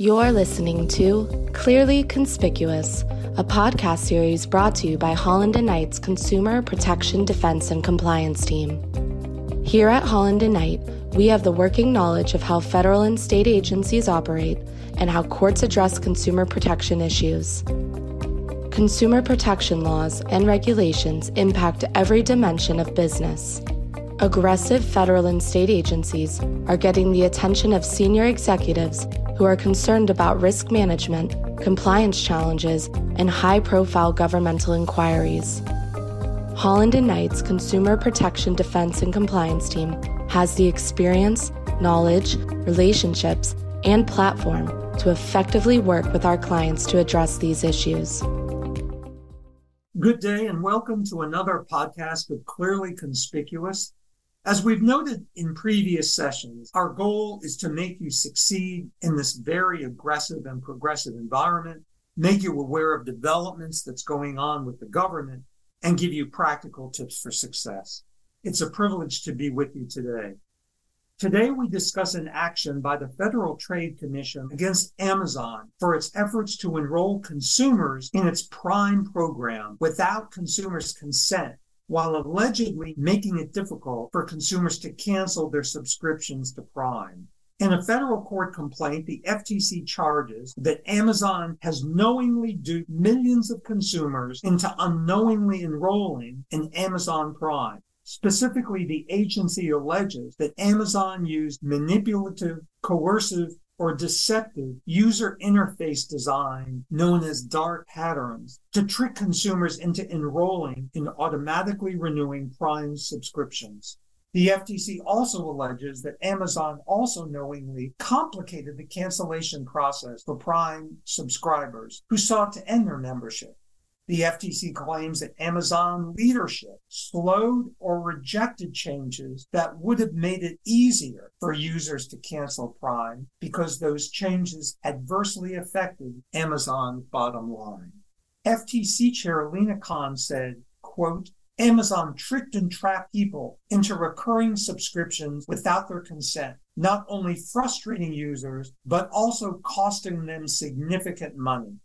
You're listening to Clearly Conspicuous, a podcast series brought to you by Holland and Knight's Consumer Protection Defense and Compliance Team. Here at Holland and Knight, we have the working knowledge of how federal and state agencies operate and how courts address consumer protection issues. Consumer protection laws and regulations impact every dimension of business. Aggressive federal and state agencies are getting the attention of senior executives who are concerned about risk management, compliance challenges, and high profile governmental inquiries. Holland and Knight's Consumer Protection Defense and Compliance Team has the experience, knowledge, relationships, and platform to effectively work with our clients to address these issues. Good day and welcome to another podcast of Clearly Conspicuous. As we've noted in previous sessions, our goal is to make you succeed in this very aggressive and progressive environment, make you aware of developments that's going on with the government, and give you practical tips for success. It's a privilege to be with you today. Today, we discuss an action by the Federal Trade Commission against Amazon for its efforts to enroll consumers in its Prime program without consumers' consent while allegedly making it difficult for consumers to cancel their subscriptions to Prime. In a federal court complaint, the FTC charges that Amazon has knowingly duped millions of consumers into unknowingly enrolling in Amazon Prime. Specifically, the agency alleges that Amazon used manipulative, coercive, or deceptive user interface design known as dark patterns to trick consumers into enrolling in automatically renewing Prime subscriptions. The FTC also alleges that Amazon also knowingly complicated the cancellation process for Prime subscribers who sought to end their membership. The FTC claims that Amazon leadership slowed or rejected changes that would have made it easier for users to cancel Prime because those changes adversely affected Amazon's bottom line. FTC Chair Lina Khan said, quote, Amazon tricked and trapped people into recurring subscriptions without their consent, not only frustrating users, but also costing them significant money.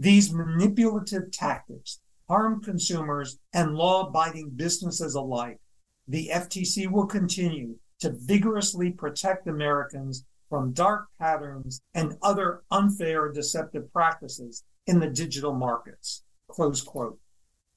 These manipulative tactics harm consumers and law abiding businesses alike. The FTC will continue to vigorously protect Americans from dark patterns and other unfair deceptive practices in the digital markets. Close quote.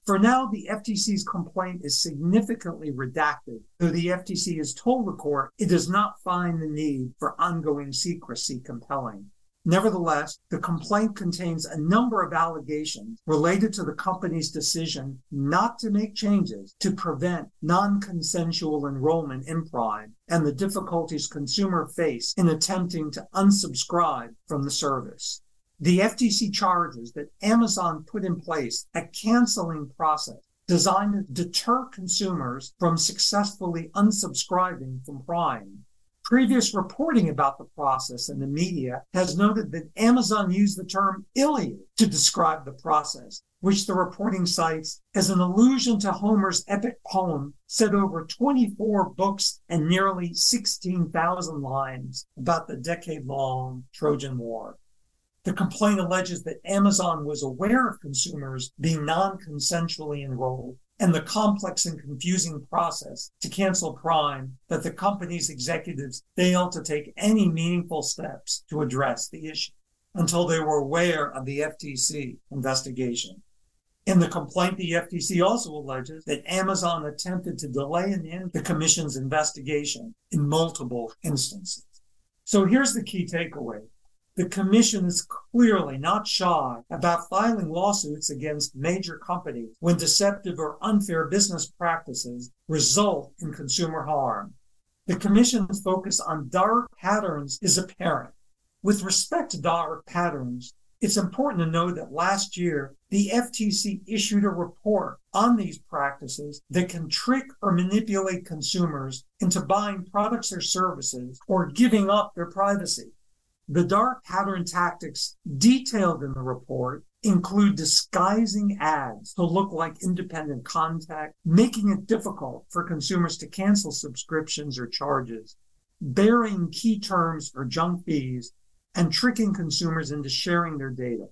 For now, the FTC's complaint is significantly redacted, though the FTC has told the court it does not find the need for ongoing secrecy compelling. Nevertheless, the complaint contains a number of allegations related to the company's decision not to make changes to prevent non consensual enrollment in Prime and the difficulties consumers face in attempting to unsubscribe from the service. The FTC charges that Amazon put in place a canceling process designed to deter consumers from successfully unsubscribing from Prime. Previous reporting about the process in the media has noted that Amazon used the term Iliad to describe the process, which the reporting cites as an allusion to Homer's epic poem set over 24 books and nearly 16,000 lines about the decade long Trojan War. The complaint alleges that Amazon was aware of consumers being non consensually enrolled and the complex and confusing process to cancel Prime that the company's executives failed to take any meaningful steps to address the issue until they were aware of the FTC investigation. In the complaint, the FTC also alleges that Amazon attempted to delay and end the Commission's investigation in multiple instances. So here's the key takeaway the Commission is clearly not shy about filing lawsuits against major companies when deceptive or unfair business practices result in consumer harm. The Commission's focus on dark patterns is apparent. With respect to dark patterns, it's important to know that last year, the FTC issued a report on these practices that can trick or manipulate consumers into buying products or services or giving up their privacy. The dark pattern tactics detailed in the report include disguising ads to look like independent contact, making it difficult for consumers to cancel subscriptions or charges, burying key terms or junk fees, and tricking consumers into sharing their data.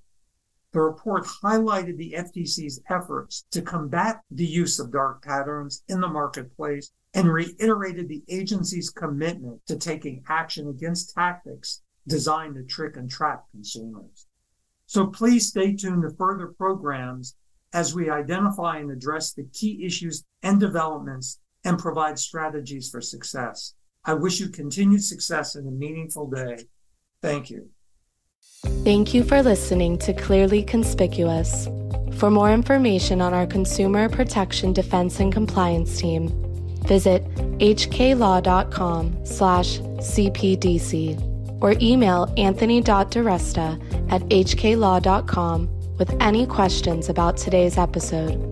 The report highlighted the FTC's efforts to combat the use of dark patterns in the marketplace and reiterated the agency's commitment to taking action against tactics designed to trick and trap consumers. So please stay tuned to further programs as we identify and address the key issues and developments and provide strategies for success. I wish you continued success and a meaningful day. Thank you. Thank you for listening to Clearly Conspicuous. For more information on our Consumer Protection Defense and Compliance team, visit hklaw.com slash cpdc or email anthony.diresta at hklaw.com with any questions about today's episode.